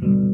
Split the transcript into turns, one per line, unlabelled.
Mm-hmm.